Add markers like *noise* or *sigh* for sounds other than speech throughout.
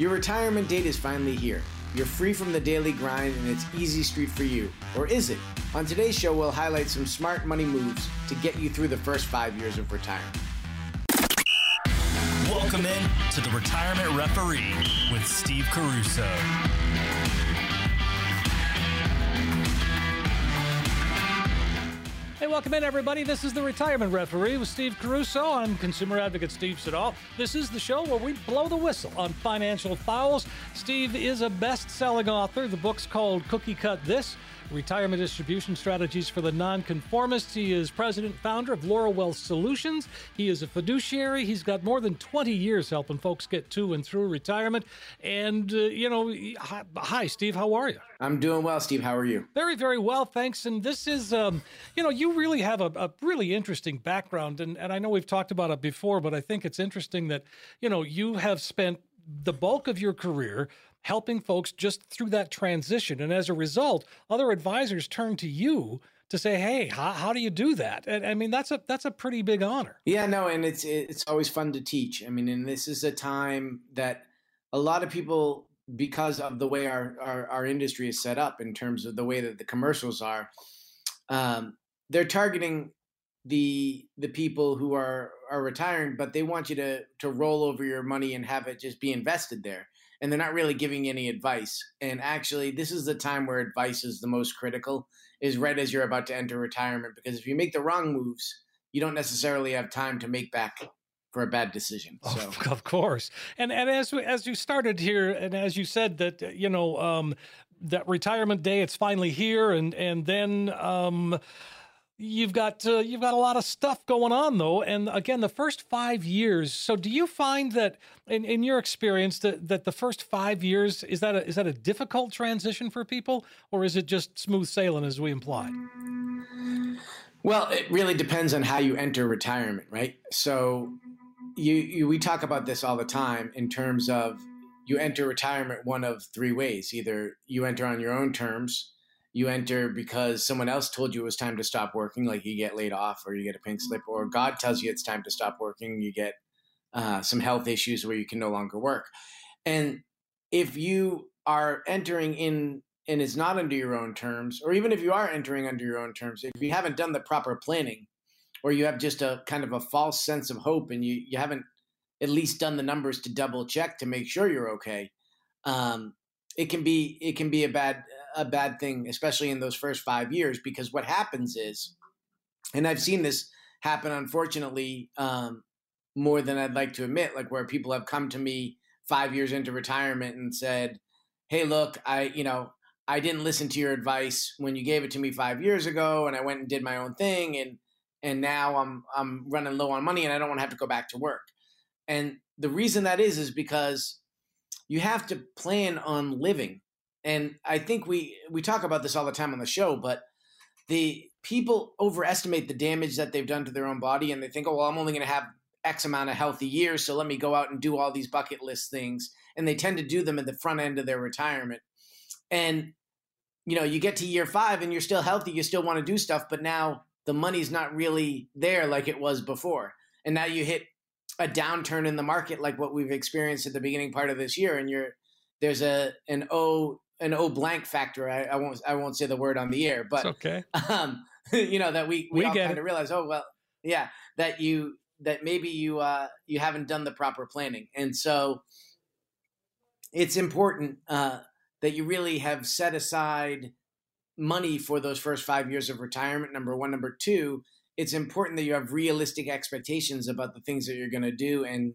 Your retirement date is finally here. You're free from the daily grind and it's easy street for you. Or is it? On today's show, we'll highlight some smart money moves to get you through the first five years of retirement. Welcome in to the Retirement Referee with Steve Caruso. Welcome in, everybody. This is the Retirement Referee with Steve Caruso. I'm consumer advocate Steve Siddall. This is the show where we blow the whistle on financial fouls. Steve is a best selling author. The book's called Cookie Cut This retirement distribution strategies for the nonconformists. He is president founder of Laurel Wealth Solutions. He is a fiduciary. He's got more than 20 years helping folks get to and through retirement. And, uh, you know, hi, hi, Steve, how are you? I'm doing well, Steve. How are you? Very, very well, thanks. And this is, um, you know, you really have a, a really interesting background. And, and I know we've talked about it before, but I think it's interesting that, you know, you have spent the bulk of your career helping folks just through that transition. And as a result, other advisors turn to you to say, "Hey, how, how do you do that?" And I mean, that's a that's a pretty big honor. Yeah, no, and it's it's always fun to teach. I mean, and this is a time that a lot of people, because of the way our our, our industry is set up in terms of the way that the commercials are, um, they're targeting the the people who are are retiring, but they want you to to roll over your money and have it just be invested there and they're not really giving any advice. And actually, this is the time where advice is the most critical, is right as you're about to enter retirement. Because if you make the wrong moves, you don't necessarily have time to make back for a bad decision. So. of course, and and as we, as you started here, and as you said that you know um, that retirement day, it's finally here, and and then. Um, You've got uh, you've got a lot of stuff going on though, and again, the first five years. So, do you find that, in, in your experience, that, that the first five years is that a, is that a difficult transition for people, or is it just smooth sailing as we implied? Well, it really depends on how you enter retirement, right? So, you, you we talk about this all the time in terms of you enter retirement one of three ways: either you enter on your own terms you enter because someone else told you it was time to stop working, like you get laid off or you get a pink slip, or God tells you it's time to stop working, you get uh, some health issues where you can no longer work. And if you are entering in and it's not under your own terms, or even if you are entering under your own terms, if you haven't done the proper planning, or you have just a kind of a false sense of hope and you, you haven't at least done the numbers to double check to make sure you're okay, um, it can be it can be a bad a bad thing, especially in those first five years, because what happens is, and I've seen this happen, unfortunately, um, more than I'd like to admit, like where people have come to me five years into retirement and said, "Hey, look, I you know." I didn't listen to your advice when you gave it to me five years ago, and I went and did my own thing, and and now I'm I'm running low on money, and I don't want to have to go back to work. And the reason that is is because you have to plan on living and I think we we talk about this all the time on the show, but the people overestimate the damage that they've done to their own body, and they think, oh well, I'm only going to have X amount of healthy years, so let me go out and do all these bucket list things, and they tend to do them at the front end of their retirement, and you know, you get to year five and you're still healthy, you still want to do stuff, but now the money's not really there like it was before, and now you hit a downturn in the market like what we've experienced at the beginning part of this year, and you're there's a an O an O blank factor. I, I, won't I won't say the word on the air, but it's okay. *laughs* Um, *laughs* you know that we we, we all kind of realize. Oh well, yeah, that you that maybe you uh, you haven't done the proper planning, and so it's important uh, that you really have set aside money for those first five years of retirement. Number one, number two, it's important that you have realistic expectations about the things that you're going to do, and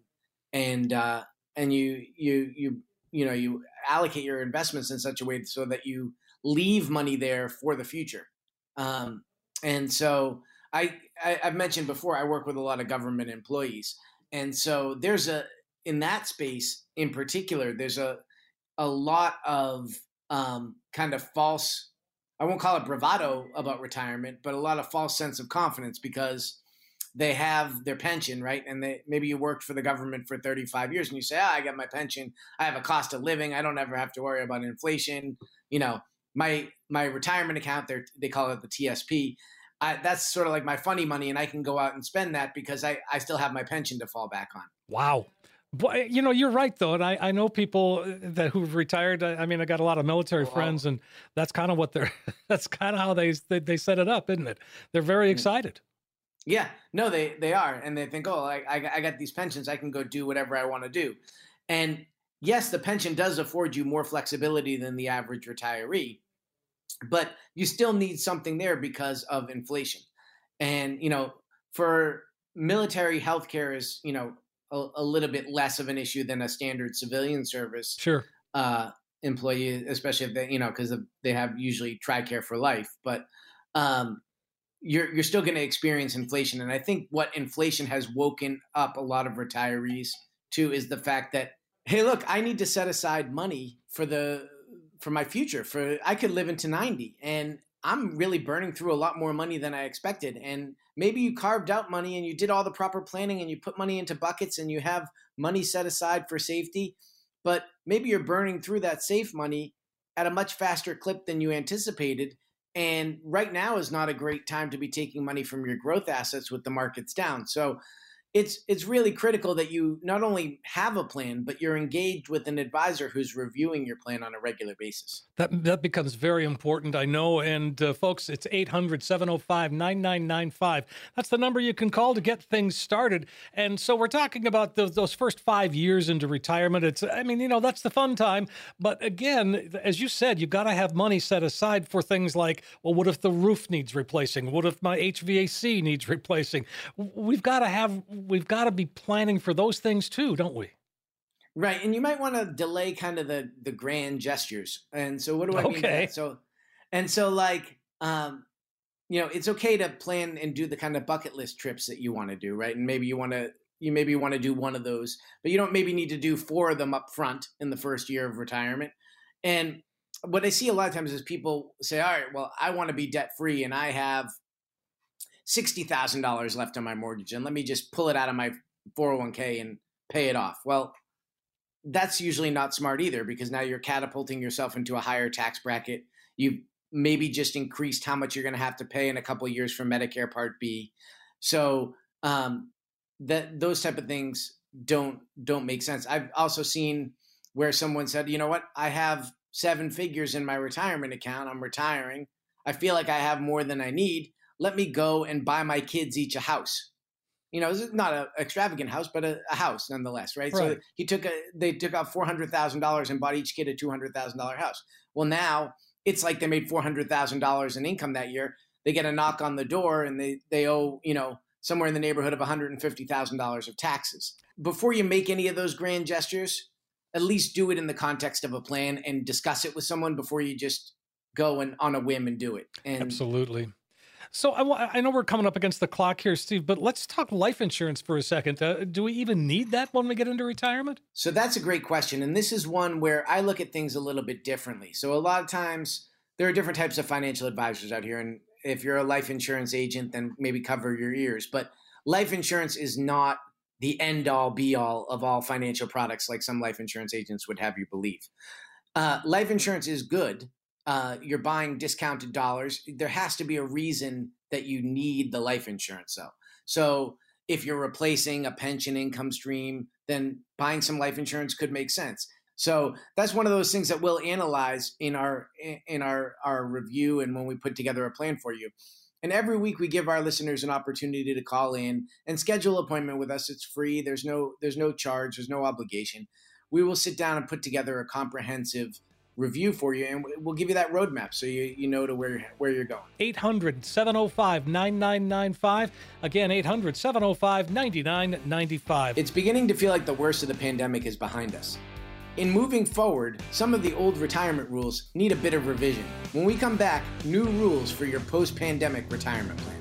and uh, and you you you you know you allocate your investments in such a way so that you leave money there for the future. Um, and so I, I have mentioned before I work with a lot of government employees, and so there's a in that space in particular there's a a lot of um, kind of false I won't call it bravado about retirement, but a lot of false sense of confidence because they have their pension, right? And they maybe you worked for the government for 35 years and you say, ah, I got my pension. I have a cost of living. I don't ever have to worry about inflation. You know, my my retirement account, they they call it the TSP. I, that's sort of like my funny money, and I can go out and spend that because I, I still have my pension to fall back on. Wow. Boy, you know, you're right though, and I, I know people uh, that who've retired. I, I mean, I got a lot of military friends, and that's kind of what they're. *laughs* That's kind of how they, they they set it up, isn't it? They're very mm. excited. Yeah, no, they they are, and they think, oh, I I, I got these pensions, I can go do whatever I want to do, and yes, the pension does afford you more flexibility than the average retiree, but you still need something there because of inflation, and you know, for military healthcare is you know a, a, little bit less of an issue than a standard civilian service sure. uh, employee, especially if they you know because they have usually TRICARE for life, but um, you're you're still going to experience inflation, and I think what inflation has woken up a lot of retirees to is the fact that hey, look, I need to set aside money for the for my future. For I could live into ninety, and I'm really burning through a lot more money than I expected. And maybe you carved out money and you did all the proper planning and you put money into buckets and you have money set aside for safety, but maybe you're burning through that safe money at a much faster clip than you anticipated. And right now is not a great time to be taking money from your growth assets with the markets down. So it's it's really critical that you not only have a plan but you're engaged with an advisor who's reviewing your plan on a regular basis. That that becomes very important i know and uh, folks it's 800-705-9995 that's the number you can call to get things started. And so we're talking about those, those first 5 years into retirement. It's i mean you know that's the fun time. But again as you said you've got to have money set aside for things like well what if the roof needs replacing? What if my hvac needs replacing? We've got to have we've got to be planning for those things too, don't we? Right, and you might want to delay kind of the the grand gestures. And so, what do I okay. mean that? So, and so, like, um, you know, it's okay to plan and do the kind of bucket list trips that you want to do, right? And maybe you want to you maybe want to do one of those, but you don't maybe need to do four of them up front in the first year of retirement. And what I see a lot of times is people say, "All right, well, I want to be debt free, and I have $60,000 left on my mortgage and let me just pull it out of my 401k and pay it off. Well, that's usually not smart either because now you're catapulting yourself into a higher tax bracket. You maybe just increased how much you're going to have to pay in a couple years for Medicare Part B. So um, that those type of things don't don't make sense. I've also seen where someone said, you know what, I have seven figures in my retirement account. I'm retiring. I feel like I have more than I need let me go and buy my kids each a house. You know, it's not an extravagant house, but a, a house nonetheless, right? right? So he took a, they took out four hundred thousand dollars and bought each kid a two hundred thousand dollar house. Well, now it's like they made four hundred thousand dollars in income that year. They get a knock on the door and they they owe you know somewhere in the neighborhood of one hundred and fifty thousand dollars of taxes. Before you make any of those grand gestures, at least do it in the context of a plan and discuss it with someone before you just go and on a whim and do it. And absolutely. So I, I, know we're coming up against the clock here, Steve, but let's talk life insurance for a second. Uh, do we even need that when we get into retirement? So that's a great question. And this is one where I look at things a little bit differently. So a lot of times there are different types of financial advisors out here. And if you're a life insurance agent, then maybe cover your ears. But life insurance is not the end all be all of all financial products like some life insurance agents would have you believe. Uh, life insurance is good uh, you're buying discounted dollars, there has to be a reason that you need the life insurance, though. So if you're replacing a pension income stream, then buying some life insurance could make sense. So that's one of those things that we'll analyze in our in our our review and when we put together a plan for you. And every week we give our listeners an opportunity to call in and schedule an appointment with us. It's free. There's no there's no charge. There's no obligation. We will sit down and put together a comprehensive review for you and we'll give you that roadmap so you, you know to where, you're, where you're going. 800-705-9995 again 800-705-9995 it's beginning to feel like the worst of the pandemic is behind us. In moving forward some of the old retirement rules need a bit of revision. When we come back new rules for your post-pandemic retirement plan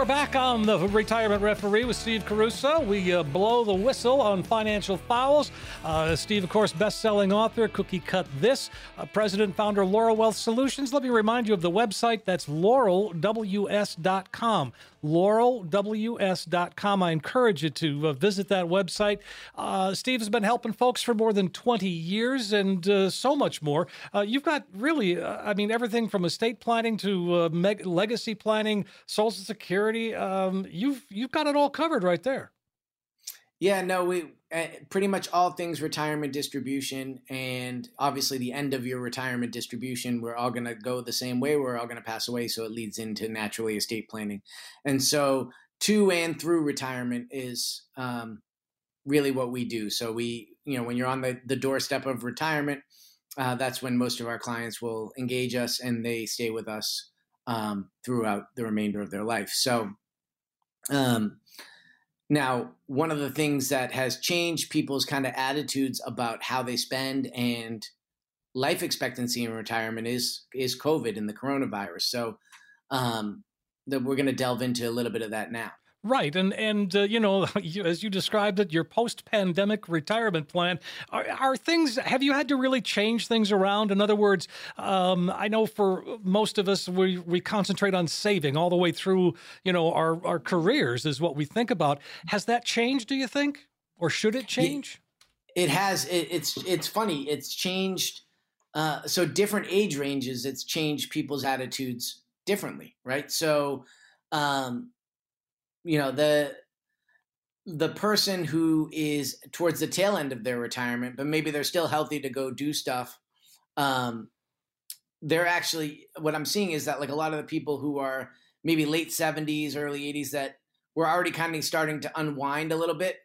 we're back on the retirement referee with Steve Caruso. We uh, blow the whistle on financial fouls. Uh, Steve, of course, best-selling author, Cookie Cut This, uh, president founder Laurel Wealth Solutions. Let me remind you of the website. That's laurelws.com laurelws.com. I encourage you to uh, visit that website. Uh, Steve has been helping folks for more than 20 years and uh, so much more. Uh, you've got really, uh, I mean, everything from estate planning to uh, legacy planning, Social Security. Um, you've you've got it all covered right there. Yeah, no, we uh, pretty much all things retirement distribution, and obviously the end of your retirement distribution. We're all going to go the same way. We're all going to pass away, so it leads into naturally estate planning, and so to and through retirement is um, really what we do. So we, you know, when you're on the the doorstep of retirement, uh, that's when most of our clients will engage us, and they stay with us um, throughout the remainder of their life. So. Um, now, one of the things that has changed people's kind of attitudes about how they spend and life expectancy in retirement is is COVID and the coronavirus. So, um, that we're going to delve into a little bit of that now. Right, and and uh, you know, *laughs* you, as you described it, your post-pandemic retirement plan are, are, things. Have you had to really change things around? In other words, um, I know for most of us, we we concentrate on saving all the way through. You know, our our careers is what we think about. Has that changed? Do you think, or should it change? It, it has. It, it's it's funny. It's changed. Uh, so different age ranges, it's changed people's attitudes differently, right? So. Um, you know the the person who is towards the tail end of their retirement, but maybe they're still healthy to go do stuff. Um, they're actually what I'm seeing is that like a lot of the people who are maybe late 70s, early 80s that were already kind of starting to unwind a little bit.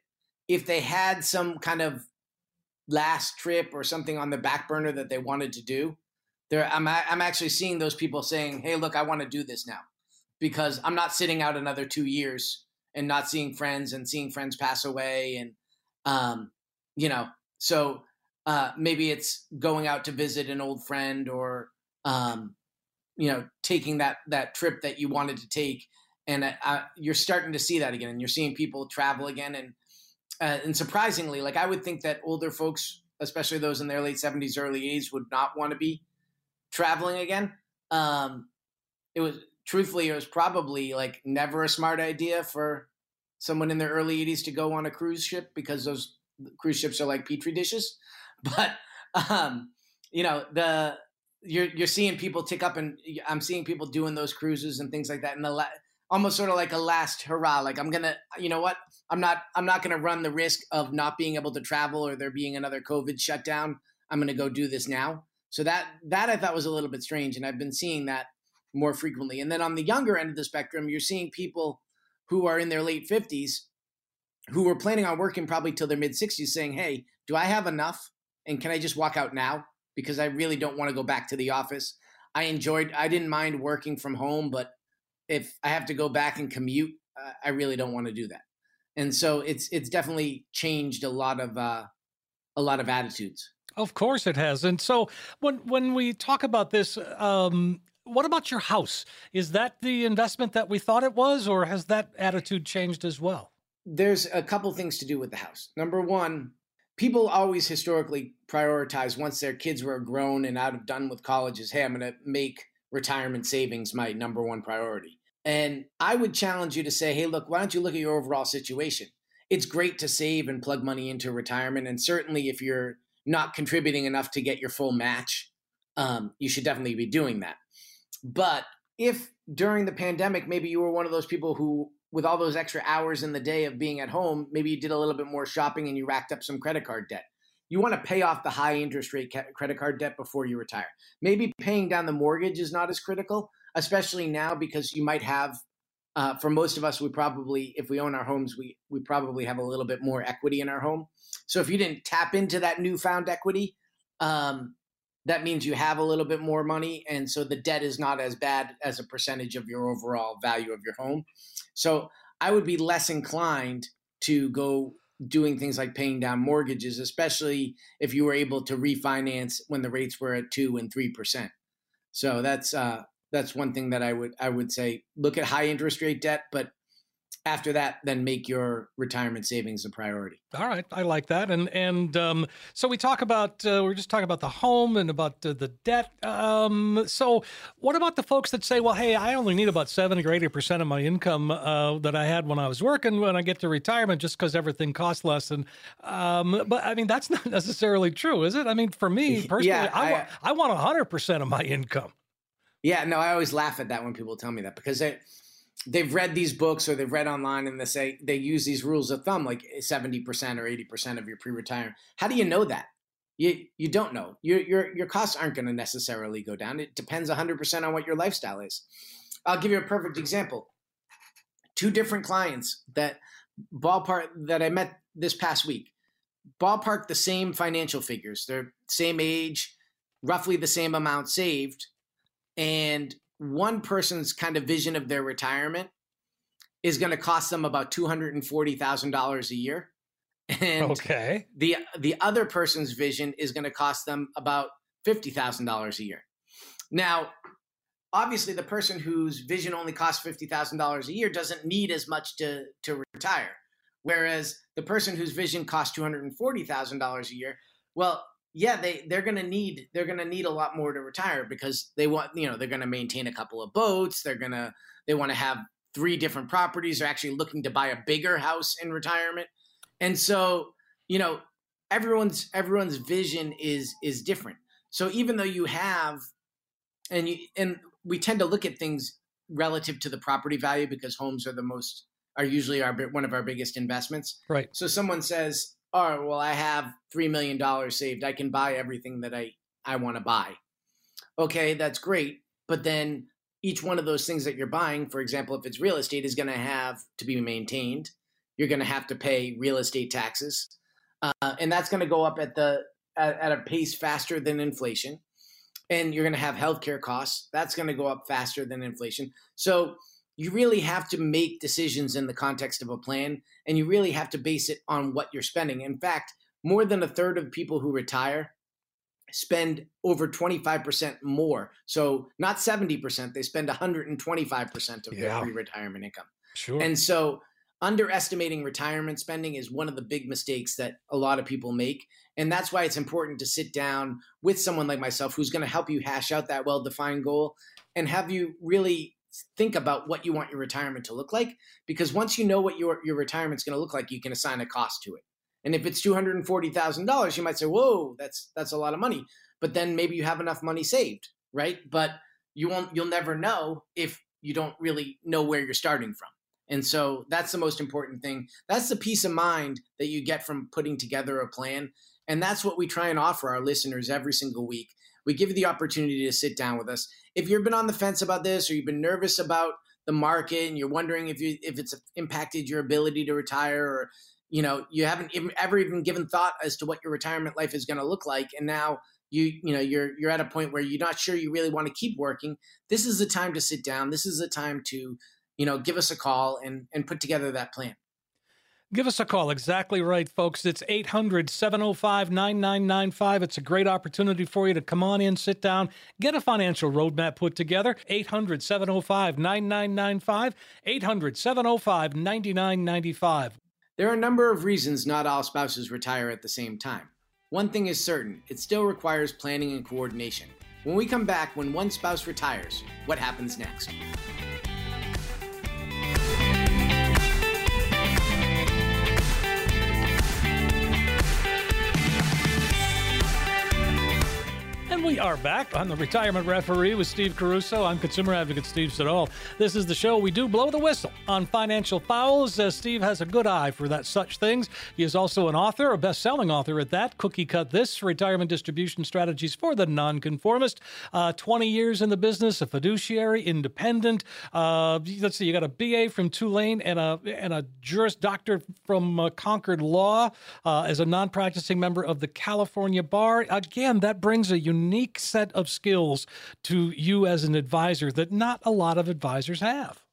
If they had some kind of last trip or something on the back burner that they wanted to do, there I'm I'm actually seeing those people saying, "Hey, look, I want to do this now." Because I'm not sitting out another two years and not seeing friends and seeing friends pass away and um, you know so uh, maybe it's going out to visit an old friend or um, you know taking that that trip that you wanted to take. And uh, uh, you're starting to see that again and you're seeing people travel again. And uh, and surprisingly like I would think that older folks especially those in their late 70s early 80s would not want to be traveling again. Um, it was truthfully, it was probably like never a smart idea for someone in their early 80s to go on a cruise ship because those cruise ships are like petri dishes. *laughs* But um, you know, the you're you're seeing people tick up, and I'm seeing people doing those cruises and things like that, and the la- almost sort of like a last hurrah. Like I'm gonna, you know what? I'm not I'm not gonna run the risk of not being able to travel or there being another COVID shutdown. I'm gonna go do this now. So that that I thought was a little bit strange, and I've been seeing that more frequently. And then on the younger end of the spectrum, you're seeing people who are in their late 50s who were planning on working probably till their mid 60s saying, Hey, do I have enough? And can I just walk out now? Because I really don't want to go back to the office. I enjoyed, I didn't mind working from home, but if I have to go back and commute, uh, I really don't want to do that. And so it's it's definitely changed a lot of uh, a lot of attitudes. Of course it has. And so when when we talk about this, um, what about your house? Is that the investment that we thought it was, or has that attitude changed as well? There's a couple things to do with the house. Number one, people always historically prioritize once their kids were grown and out of done with colleges. Hey, I'm going to make retirement savings my number one priority. And I would challenge you to say, hey, look, why don't you look at your overall situation? It's great to save and plug money into retirement. And certainly if you're not contributing enough to get your full match, um, you should definitely be doing that. But if during the pandemic, maybe you were one of those people who, with all those extra hours in the day of being at home, maybe you did a little bit more shopping and you racked up some credit card debt. You want to pay off the high interest rate credit card debt before you retire. Maybe paying down the mortgage is not as critical, especially now because you might have. Uh, for most of us, we probably, if we own our homes, we we probably have a little bit more equity in our home. So if you didn't tap into that newfound equity, um, that means you have a little bit more money and so the debt is not as bad as a percentage of your overall value of your home. So i would be less inclined to go doing things like paying down mortgages especially if you were able to refinance when the rates were at 2 and 3% so that's uh that's one thing that I would I would say look at high interest rate debt, but after that, then make your retirement savings a priority. All right, I like that. And and um, so we talk about uh, we're just talking about the home and about uh, the debt. Um, so what about the folks that say, well, hey, I only need about seventy or eighty percent of my income uh, that I had when I was working when I get to retirement, just because everything costs less. And um, but I mean that's *laughs* not necessarily true, is it? I mean, for me personally, yeah, I, I, want I want hundred percent of my income. Yeah, no, I always laugh at that when people tell me that because it they've read these books or they've read online and they say they use these rules of thumb like eh, 70% or 80% of your pre-retirement. How do you know that? You you don't know. Your your your costs aren't going to necessarily go down. It depends 100% on what your lifestyle is. I'll give you a perfect example. Two different clients that ballpark that i met this past week ballpark the same financial figures. They're same age roughly the same amount saved and one person's kind of vision of their retirement is going to cost them about two hundred and forty thousand dollars a year, and okay, the the other person's vision is going to cost them about fifty thousand dollars a year. Now, obviously, the person whose vision only costs fifty thousand dollars a year doesn't need as much to to retire, whereas the person whose vision costs two hundred and forty thousand dollars a year, well, yeah, they they're gonna need they're gonna need a lot more to retire because they want you know they're gonna maintain a couple of boats. They're gonna they want to have three different properties. They're actually looking to buy a bigger house in retirement, and so you know everyone's everyone's vision is is different. So even though you have and you and we tend to look at things relative to the property value because homes are the most are usually our one of our biggest investments. Right. So someone says, all right, well, I have $3 million saved. I can buy everything that I, I want to buy. Okay, that's great. But then each one of those things that you're buying, for example, if it's real estate, is going to have to be maintained. You're going to have to pay real estate taxes. Uh, and that's going to go up at the at, at a pace faster than inflation. And you're going to have healthcare costs. That's going to go up faster than inflation. So you really have to make decisions in the context of a plan and you really have to base it on what you're spending. In fact, more than a third of people who retire spend over 25% more. So not 70%, they spend 125% of yeah. their pre-retirement income. Sure. And so underestimating retirement spending is one of the big mistakes that a lot of people make. And that's why it's important to sit down with someone like myself who's going to help you hash out that well-defined goal and have you really think about what you want your retirement to look like because once you know what your your retirement's going to look like you can assign a cost to it. And if it's $240,000 you might say whoa that's that's a lot of money. But then maybe you have enough money saved right? But you won't you'll never know if you don't really know where you're starting from. And so that's the most important thing. That's the peace of mind that you get from putting together a plan and that's what we try and offer our listeners every single week. We give you the opportunity to sit down with us. If you've been on the fence about this or you've been nervous about the market and you're wondering if you if it's impacted your ability to retire or you know you haven't even, ever even given thought as to what your retirement life is going to look like and now you you know you're you're at a point where you're not sure you really want to keep working this is the time to sit down. This is the time to you know give us a call and and put together that plan Give us a call. Exactly right, folks. It's 800 705 9995. It's a great opportunity for you to come on in, sit down, get a financial roadmap put together. 800 705 9995. 800 705 9995. There are a number of reasons not all spouses retire at the same time. One thing is certain it still requires planning and coordination. When we come back, when one spouse retires, what happens next? We are back on the Retirement Referee with Steve Caruso. I'm consumer advocate Steve Siddall. This is the show we do blow the whistle on financial fouls. Uh, Steve has a good eye for that such things. He is also an author, a best-selling author at that. Cookie Cut This: Retirement Distribution Strategies for the Nonconformist. Uh, 20 years in the business, a fiduciary, independent. Uh, let's see, you got a BA from Tulane and a and a Juris Doctor from uh, Concord Law uh, as a non-practicing member of the California Bar. Again, that brings a unique unique set of skills to you as an advisor that not a lot of advisors have.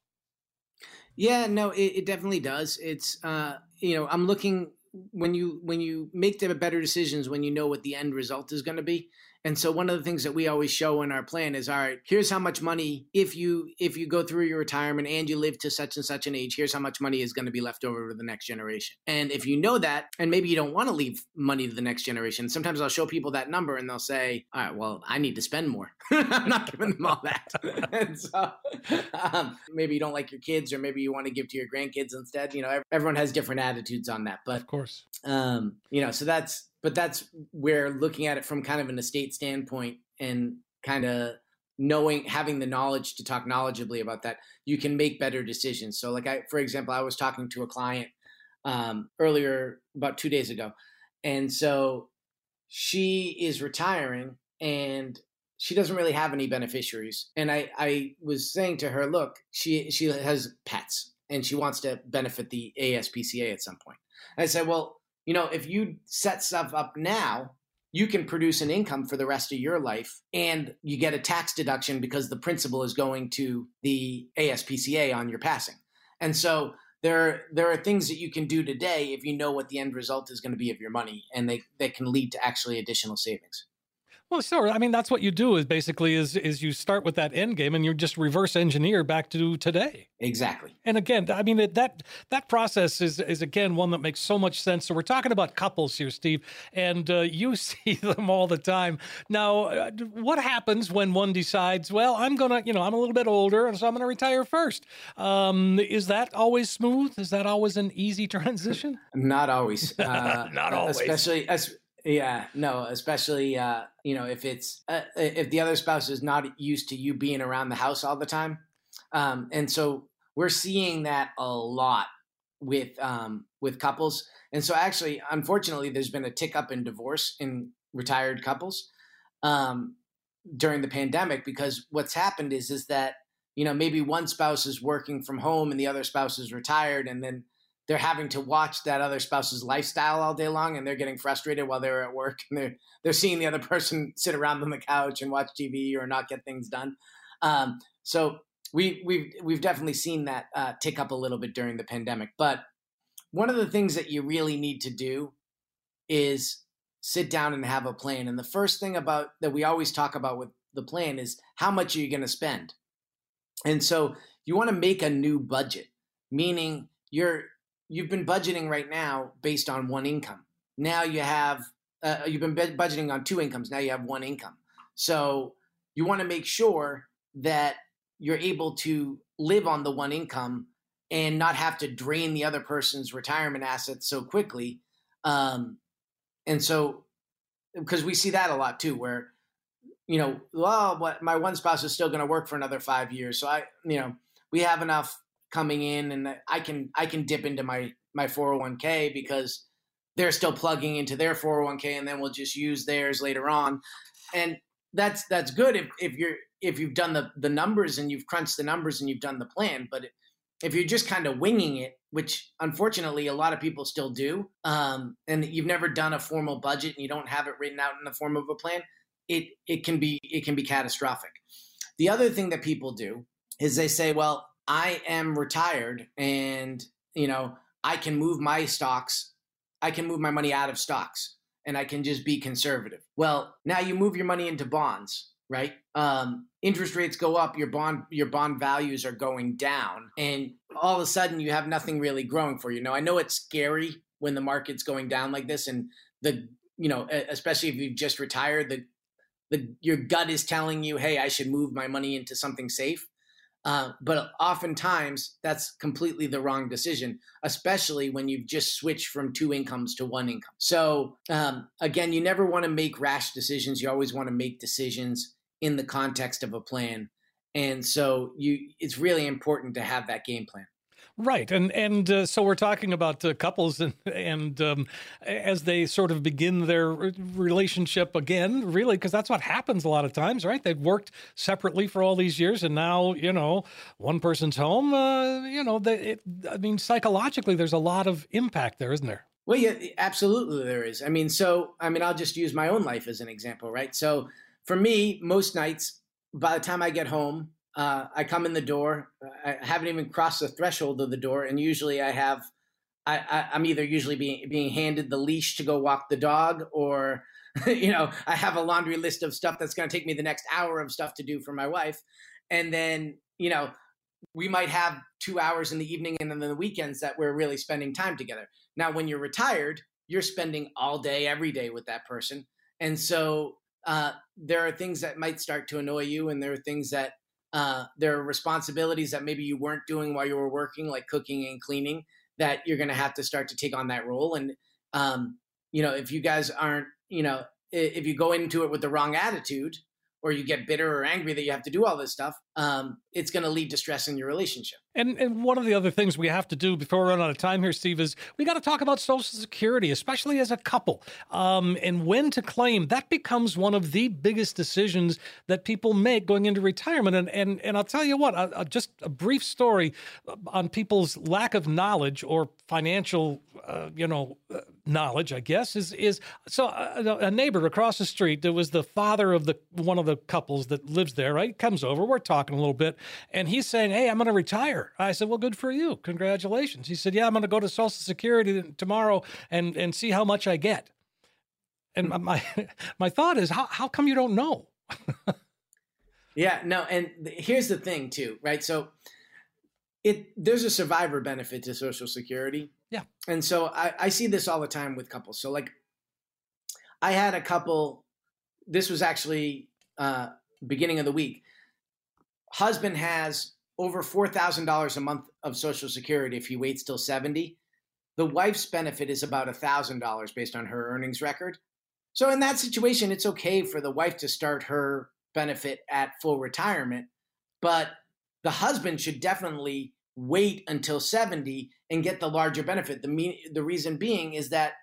Yeah, no, it, it definitely does. It's uh, you know, I'm looking when you when you make the better decisions when you know what the end result is going to be And so one of the things that we always show in our plan is all right, here's how much money if you if you go through your retirement and you live to such and such an age, here's how much money is going to be left over to the next generation. And if you know that and maybe you don't want to leave money to the next generation, sometimes I'll show people that number and they'll say, "All right, well, I need to spend more. *laughs* I'm not giving them all that." *laughs* and so um, maybe you don't like your kids or maybe you want to give to your grandkids instead. You know, everyone has different attitudes on that. But of course. Um, you know, so that's but that's where looking at it from kind of an estate standpoint and kind of knowing having the knowledge to talk knowledgeably about that you can make better decisions. So like i for example i was talking to a client um, earlier about two days ago and so she is retiring and she doesn't really have any beneficiaries. And i i was saying to her look she she has pets and she wants to benefit the aspca at some point. I said well you know, if you set stuff up now, you can produce an income for the rest of your life and you get a tax deduction because the principal is going to the ASPCA on your passing. And so there there are things that you can do today if you know what the end result is going to be of your money and they, they can lead to actually additional savings. Well, sure. I mean, that's what you do is basically is is you start with that end game and you just reverse engineer back to today. Exactly. And again, I mean that that process is is again one that makes so much sense. So we're talking about couples here, Steve, and uh, you *laughs* see them all the time. Now, uh, what happens when one decides, well, I'm gonna, you know, I'm a little bit older, and so I'm gonna retire first? Um, is that always smooth? Is that always an easy *laughs* transition? Not always. *laughs* Uh, Not always. Especially as yeah, no, especially uh, you know if it's uh, if the other spouse is not used to you being around the house all the time, um, and so we're seeing that a lot with um, with couples, and so actually, unfortunately, there's been a tick up in divorce in retired couples um, during the pandemic because what's happened is is that you know maybe one spouse is working from home and the other spouse is retired, and then they're having to watch that other spouse's lifestyle all day long and they're getting frustrated while they're at work *laughs* and they're they're seeing the other person *laughs* sit around on the couch and watch TV or not get things done. Um, so we we've we've definitely seen that uh, tick up a little bit during the pandemic. But one of the things that you really need to do is sit down and have a plan. And the first thing about that we always talk about with the plan is how much are you going to spend. And so you want to make a new budget, meaning you're you've been budgeting right now based on one income. Now you have uh, you've been budgeting on two incomes. Now you have one income. So you want to make sure that you're able to live on the one income and not have to drain the other person's retirement assets so quickly. Um, and so, because we see that a lot too, where you know, well, what my one spouse is still going to work for another five years, so I, you know, we have enough coming in and I can I can dip into my my 401k because they're still plugging into their 401k and then we'll just use theirs later on. And that's that's good if, if you're if you've done the the numbers and you've crunched the numbers and you've done the plan, but if you're just kind of winging it, which unfortunately a lot of people still do, um, and you've never done a formal budget and you don't have it written out in the form of a plan, it it can be it can be catastrophic. The other thing that people do is they say, well, I am retired and, you know, I can move my stocks, I can move my money out of stocks and I can just be conservative. Well, now you move your money into bonds, right? Um, interest rates go up, your bond your bond values are going down, and all of a sudden you have nothing really growing for you. Now I know it's scary when the market's going down like this, and the you know especially if you've just retired, the the your gut is telling you, hey, I should move my money into something safe. Uh, but oftentimes that's completely the wrong decision, especially when you've just switched from two incomes to one income. So um, again, you never want to make rash decisions. You always want to make decisions in the context of a plan. And so you, it's really important to have that game plan. Right, and and uh, so we're talking about uh, couples *laughs* and and um, as they sort of begin their relationship again, really, because that's what happens a lot of times, right? They've worked separately for all these years, and now you know one person's home. Uh, you know, they, it, I mean, psychologically, there's a lot of impact there, isn't there? Well, yeah, absolutely, there is. I mean, so I mean, I'll just use my own life as an example, right? So for me, most nights, by the time I get home, uh, I come in the door. I haven't even crossed the threshold of the door, and usually I have. I, am either usually being being handed the leash to go walk the dog, or *laughs* you know, I have a laundry list of stuff that's going to take me the next hour of stuff to do for my wife. And then, you know, we might have two hours in the evening and then the weekends that we're really spending time together. Now, when you're retired, you're spending all day, every day with that person. And so uh, there are things that might start to annoy you, and there are things that uh, there are responsibilities that maybe you weren't doing while you were working, like cooking and cleaning, that you're going to have to start to take on that role. And, um, you know, if you guys aren't, you know, if you go into it with the wrong attitude, or you get bitter or angry that you have to do all this stuff, um, it's going to lead to stress in your relationship. And and one of the other things we have to do before we run out of time here, Steve, is we got to talk about Social Security, especially as a couple, um, and when to claim. That becomes one of the biggest decisions that people make going into retirement. And and and I'll tell you what, uh, uh just a brief story on people's lack of knowledge or financial, uh, you know, uh, knowledge. I guess is is so uh, a neighbor across the street. There was the father of the one of the couples that lives there. Right, comes over. We're talking a little bit, and he's saying, "Hey, I'm going to retire." I said, Well, good for you. Congratulations. He said, Yeah, I'm going to go to Social Security tomorrow and, and see how much I get. And my, *laughs* my thought is, how, how come you don't know? yeah, no. And here's the thing, too, right? So, it there's a survivor benefit to Social Security. Yeah. And so I, I see this all the time with couples. So like I had a couple, this was actually uh beginning of the week. Husband has over $4,000 a month of Social Security if he waits till 70. The wife's benefit is about $1,000 based on her earnings record. So, in that situation, it's okay for the wife to start her benefit at full retirement, but the husband should definitely wait until 70 and get the larger benefit. The, me- the reason being is that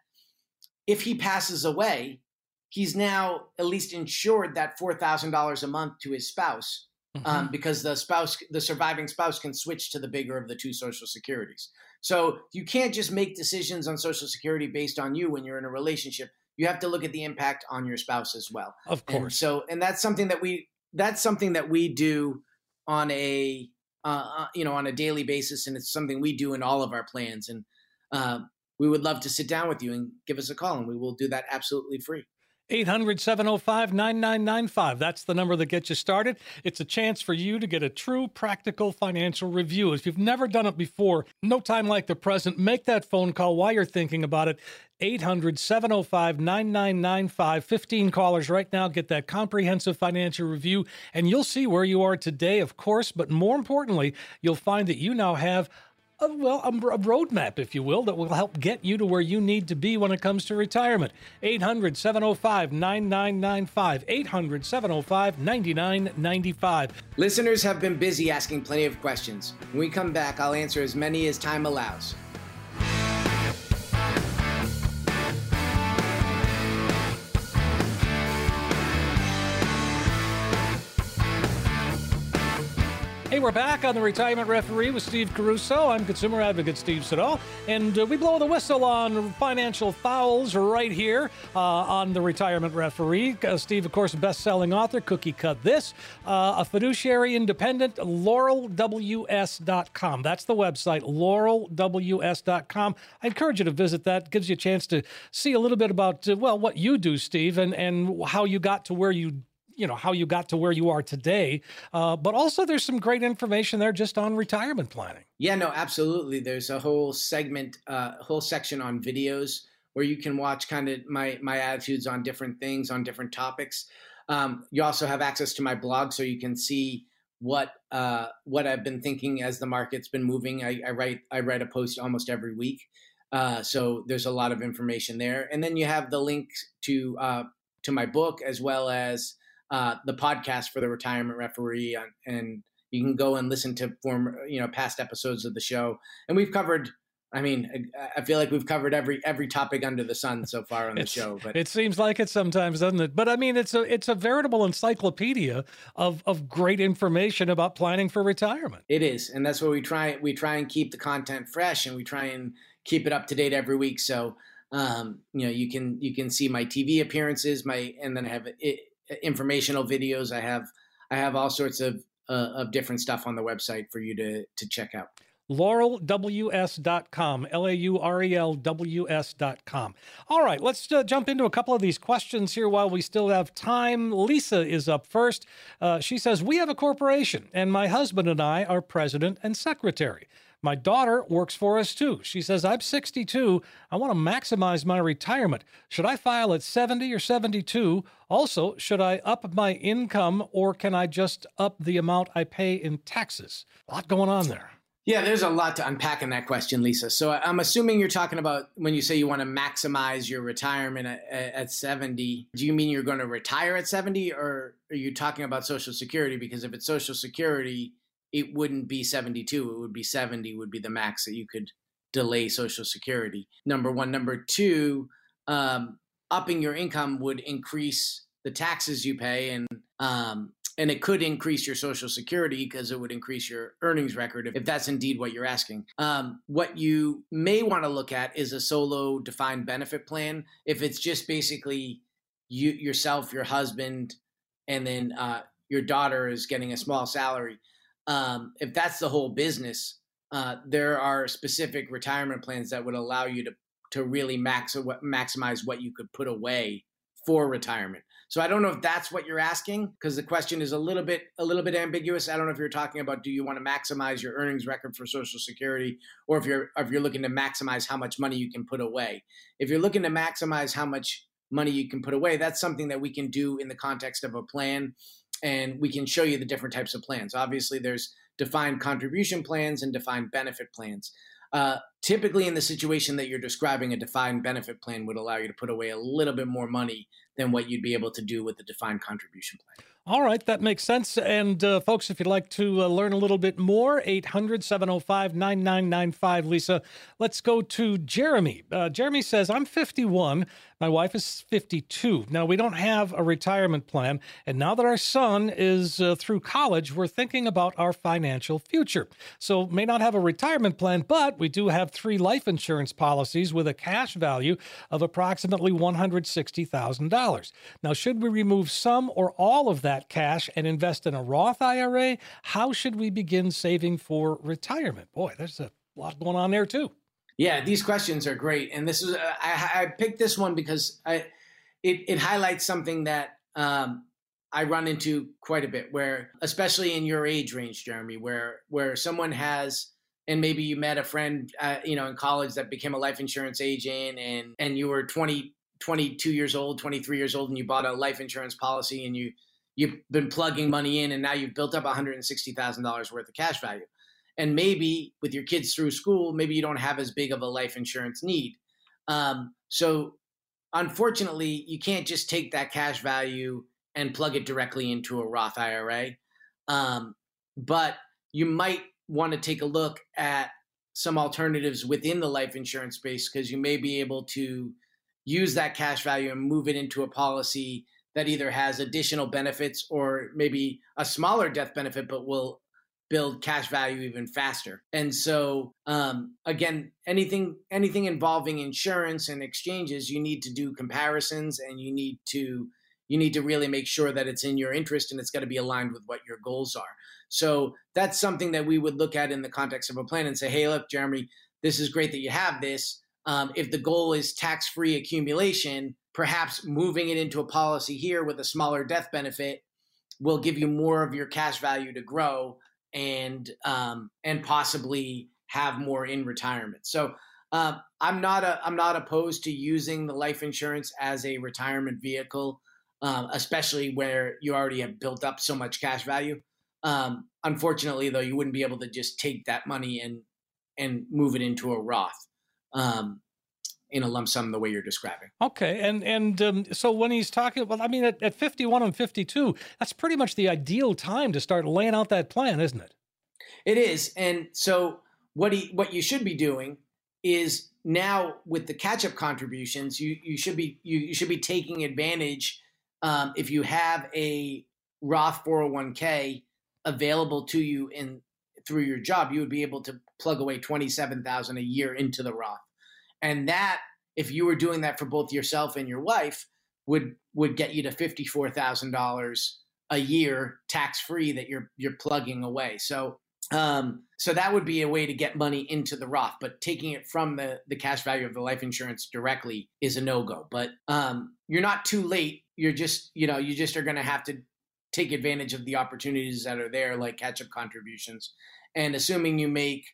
if he passes away, he's now at least insured that $4,000 a month to his spouse mm-hmm. um, because the spouse, the surviving spouse, can switch to the bigger of the two social securities. So you can't just make decisions on social security based on you when you're in a relationship. You have to look at the impact on your spouse as well. Of course. And so, and that's something that we that's something that we do on a uh, uh, you know on a daily basis, and it's something we do in all of our plans. And uh, we would love to sit down with you and give us a call, and we will do that absolutely free. 800 705 9995. That's the number that gets you started. It's a chance for you to get a true practical financial review. If you've never done it before, no time like the present, make that phone call while you're thinking about it. 800 705 9995. 15 callers right now get that comprehensive financial review, and you'll see where you are today, of course, but more importantly, you'll find that you now have a, well, a, a roadmap, if you will, that will help get you to where you need to be when it comes to retirement. 800 705 9995. 800 705 9995. Listeners have been busy asking plenty of questions. When we come back, I'll answer as many as time allows. We're back on the Retirement Referee with Steve Caruso. I'm consumer advocate Steve Siddall, and uh, we blow the whistle on financial fouls right here uh, on the Retirement Referee. Uh, Steve, of course, best-selling author, Cookie Cut This, uh, a fiduciary independent, laurelws.com. That's the website, laurelws.com. I encourage you to visit that. It gives you a chance to see a little bit about, uh, well, what you do, Steve, and, and how you got to where you you know how you got to where you are today uh, but also there's some great information there just on retirement planning yeah no absolutely there's a whole segment uh, whole section on videos where you can watch kind of my my attitudes on different things on different topics um, you also have access to my blog so you can see what uh, what I've been thinking as the market's been moving. I, I write I write a post almost every week, uh, so there's a lot of information there. And then you have the link to uh, to my book as well as uh, the podcast for the retirement referee, on, and you can go and listen to former, you know, past episodes of the show. And we've covered. I mean, I feel like we've covered every every topic under the sun so far on the show. But it seems like it sometimes, doesn't it? But I mean, it's a it's a veritable encyclopedia of of great information about planning for retirement. It is, and that's what we try. We try and keep the content fresh, and we try and keep it up to date every week. So um, you know, you can you can see my TV appearances, my and then I have it, informational videos. I have I have all sorts of uh, of different stuff on the website for you to to check out. laurelws.com, L A U R E L W S.com. All right, let's uh, jump into a couple of these questions here while we still have time. Lisa is up first. Uh, she says, We have a corporation, and my husband and I are president and secretary. My daughter works for us too. She says, I'm 62. I want to maximize my retirement. Should I file at 70 or 72? Also, should I up my income or can I just up the amount I pay in taxes? A lot going on there. Yeah, there's a lot to unpack in that question, Lisa. So uh, I'm assuming you're talking about when you say you want to maximize your retirement at, at 70. Do you mean you're going to retire at 70 or are you talking about Social Security? Because if it's Social Security, it wouldn't be 72. It would be 70 would be the max that you could delay Social Security. Number one. Number two, um, upping your income would increase the taxes you pay and um, and it could increase your social security because it would increase your earnings record if that's indeed what you're asking um, what you may want to look at is a solo defined benefit plan if it's just basically you yourself your husband and then uh, your daughter is getting a small salary um, if that's the whole business uh, there are specific retirement plans that would allow you to to really max maximize what you could put away for retirement so I don't know if that's what you're asking because the question is a little bit a little bit ambiguous. I don't know if you're talking about do you want to maximize your earnings record for Social Security or if you're if you're looking to maximize how much money you can put away. If you're looking to maximize how much money you can put away, that's something that we can do in the context of a plan and we can show you the different types of plans. Obviously there's defined contribution plans and defined benefit plans. Uh, typically, in the situation that you're describing, a defined benefit plan would allow you to put away a little bit more money than what you'd be able to do with the defined contribution plan. All right, that makes sense. And uh, folks, if you'd like to uh, learn a little bit more, 800 705 9995. Lisa, let's go to Jeremy. Uh, Jeremy says, I'm 51. My wife is 52. Now, we don't have a retirement plan. And now that our son is uh, through college, we're thinking about our financial future. So, may not have a retirement plan, but we do have three life insurance policies with a cash value of approximately $160,000. Now, should we remove some or all of that cash and invest in a Roth IRA? How should we begin saving for retirement? Boy, there's a lot going on there, too. Yeah, these questions are great, and this is uh, I, I, picked this one because I it, it highlights something that um, I run into quite a bit, where especially in your age range, Jeremy, where where someone has and maybe you met a friend uh, you know in college that became a life insurance agent and and you were 20 22 years old 23 years old and you bought a life insurance policy and you you've been plugging money in and now you've built up $160,000 worth of cash value and maybe with your kids through school, maybe you don't have as big of a life insurance need. Um, so, unfortunately, you can't just take that cash value and plug it directly into a Roth IRA. Um, but you might want to take a look at some alternatives within the life insurance space because you may be able to use that cash value and move it into a policy that either has additional benefits or maybe a smaller death benefit, but will build cash value even faster. And so um, again, anything anything involving insurance and exchanges, you need to do comparisons and you need to you need to really make sure that it's in your interest and it's got to be aligned with what your goals are. So that's something that we would look at in the context of a plan and say, hey, look, Jeremy, this is great that you have this. Um, if the goal is tax free accumulation, perhaps moving it into a policy here with a smaller death benefit will give you more of your cash value to grow and um, and possibly have more in retirement. So uh, I'm not a I'm not opposed to using the life insurance as a retirement vehicle, um, especially where you already have built up so much cash value. Um, unfortunately, though, you wouldn't be able to just take that money and and move it into a Roth. Um, in a lump sum the way you're describing. Okay, and and um, so when he's talking, well, I mean, at, at 51 and 52, that's pretty much the ideal time to start laying out that plan, isn't it? It is, and so what he what you should be doing is now with the catch up contributions, you you should be you, you should be taking advantage um, if you have a Roth 401k available to you in through your job, you would be able to plug away 27,000 a year into the Roth and that if you were doing that for both yourself and your wife would would get you to fifty four thousand dollars a year tax free that you're you're plugging away. So Um, so that would be a way to get money into the Roth, but taking it from the the cash value of the life insurance directly is a no go. But um, you're not too late. You're just you know you just are going to have to take advantage of the opportunities that are there, like catch up contributions. And assuming you make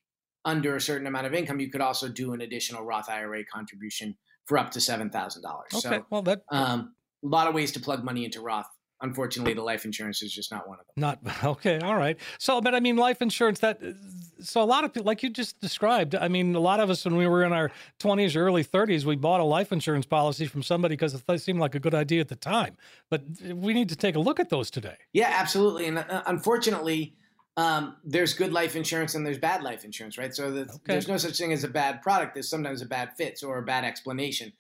under a certain amount of income, you could also do an additional Roth IRA contribution for up to seven thousand dollars. Okay, so, well that um, a lot of ways to plug money into Roth. Unfortunately, the life insurance is just not one of them. Not *laughs* okay. All right. So, but I mean, life insurance. That so a lot of people, like you just described. I mean, a lot of us when we were in our twenties or early thirties, we bought a life insurance policy from somebody because it seemed like a good idea at the time. But we need to take a look at those today. Yeah, absolutely. And uh, unfortunately, um, there's good life insurance and there's bad life insurance, right? So the, okay. there's no such thing as a bad product. There's sometimes a bad fit or a bad explanation.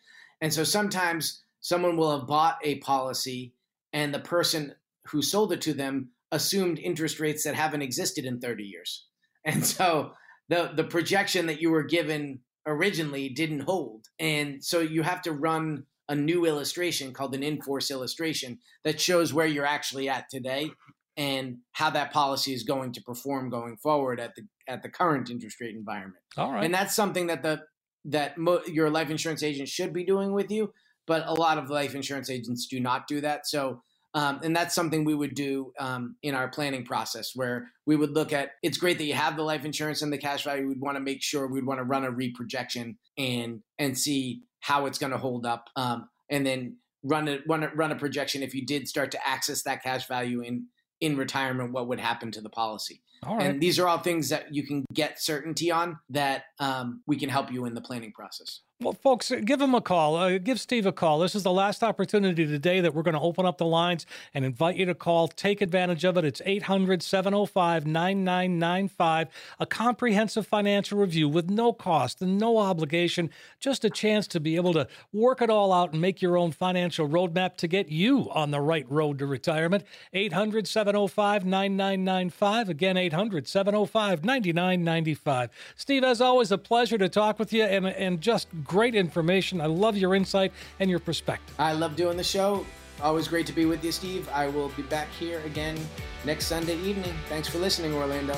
And so sometimes someone will have bought a policy and the person who sold it to them assumed interest rates that haven't existed in 30 years. *laughs* And so the the projection that you were given originally didn't hold. And so you have to run a new illustration called an in-force illustration that shows where you're actually at today and how that policy is going to perform going forward at the at the current interest rate environment. All right. And that's something that the that mo- your life insurance agent should be doing with you, but a lot of life insurance agents do not do that. So um, and that's something we would do um, in our planning process where we would look at it's great that you have the life insurance and the cash value. We'd want to make sure we'd want to run a reprojection and and see how it's going to hold up. Um, and then run a, run a run a projection if you did start to access that cash value in in retirement, what would happen to the policy. And these are all things that you can get certainty on that um, we can help you in the planning process. Well, folks, give him a call. Uh, give Steve a call. This is the last opportunity today that we're going to open up the lines and invite you to call. Take advantage of it. It's 800 705 9995. A comprehensive financial review with no cost and no obligation. Just a chance to be able to work it all out and make your own financial roadmap to get you on the right road to retirement. 800 705 9995. Again, 800 705 9995. Steve, as always, a pleasure to talk with you and, and just great information. I love your insight and your perspective. I love doing the show. Always great to be with you, Steve. I will be back here again next Sunday evening. Thanks for listening, Orlando.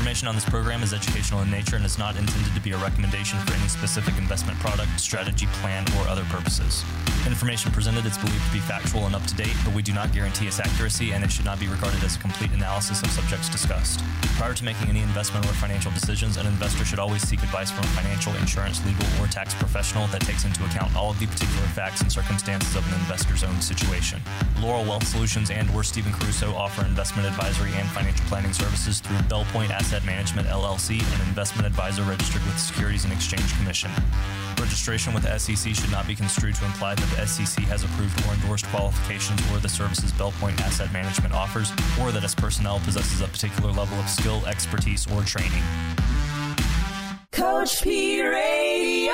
Information on this program is educational in nature and is not intended to be a recommendation for any specific investment product, strategy, plan, or other purposes. Information presented is believed to be factual and up to date, but we do not guarantee its accuracy and it should not be regarded as a complete analysis of subjects discussed. Prior to making any investment or financial decisions, an investor should always seek advice from a financial, insurance, legal, or tax professional that takes into account all of the particular facts and circumstances of an investor's own situation. Laurel Wealth Solutions and or Stephen Caruso offer investment advisory and financial planning services through Belpointe Asset Management LLC, an investment advisor registered with the Securities and Exchange Commission. Registration with the SEC should not be construed to imply that the SEC has approved or endorsed qualifications or the services Belpointe Asset Management offers, or that its personnel possesses a particular level of skill, expertise, or training. Coach P. Ray.